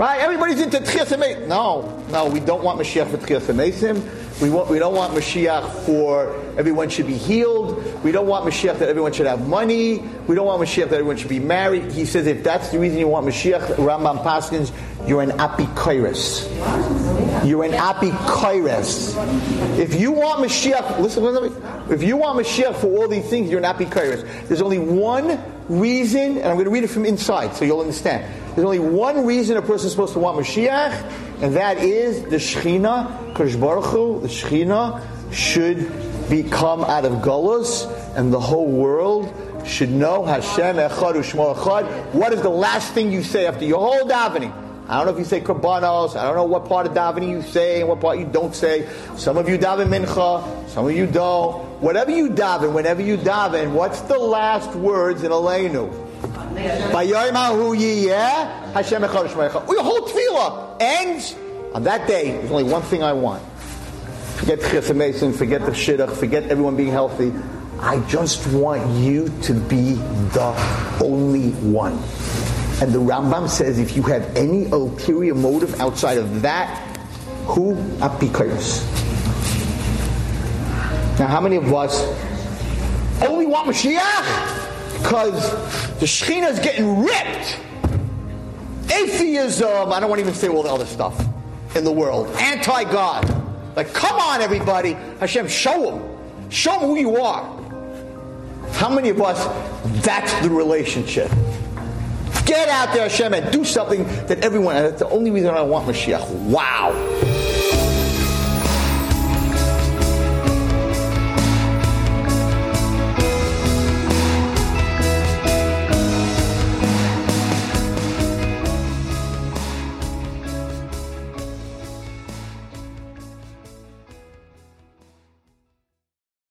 Right? Everybody's into Tchias. No, no, we don't want Mashiach for Tchias. We, want, we don't want Mashiach for everyone should be healed. We don't want Mashiach that everyone should have money. We don't want Mashiach that everyone should be married. He says if that's the reason you want Mashiach, Rambam Paskins, you're an apikoiris. You're an apikoiris. If you want Mashiach, listen, listen, if you want Mashiach for all these things, you're an apikoiris. There's only one reason, and I'm going to read it from inside so you'll understand. There's only one reason a person is supposed to want Mashiach, and that is the Shechina, Baruch Hu, the Shechina should become out of Golos, and the whole world should know Hashem Echad U'Shmo Echad. What is the last thing you say after your whole davening? I don't know if you say Korbanos. I don't know what part of davening you say and what part you don't say. Some of you daven Mincha. Some of you don't. Whatever you daven, whenever you daven, what's the last words in Aleinu? Oh, your whole tefillah ends on that day. There's only one thing I want. Forget HaMesim, forget the Shidduch, forget everyone being healthy. I just want you to be the only one. And the Rambam says if you have any ulterior motive outside of that, who apikoiris? Now, how many of us only want Mashiach? Because the Shekhinah is getting ripped. Atheism, um, I don't want to even say all the other stuff in the world. Anti God. Like, come on, everybody. Hashem, show them. Show them who you are. How many of us, that's the relationship? Get out there, Hashem, and do something that everyone, and that's the only reason I want Mashiach. Wow.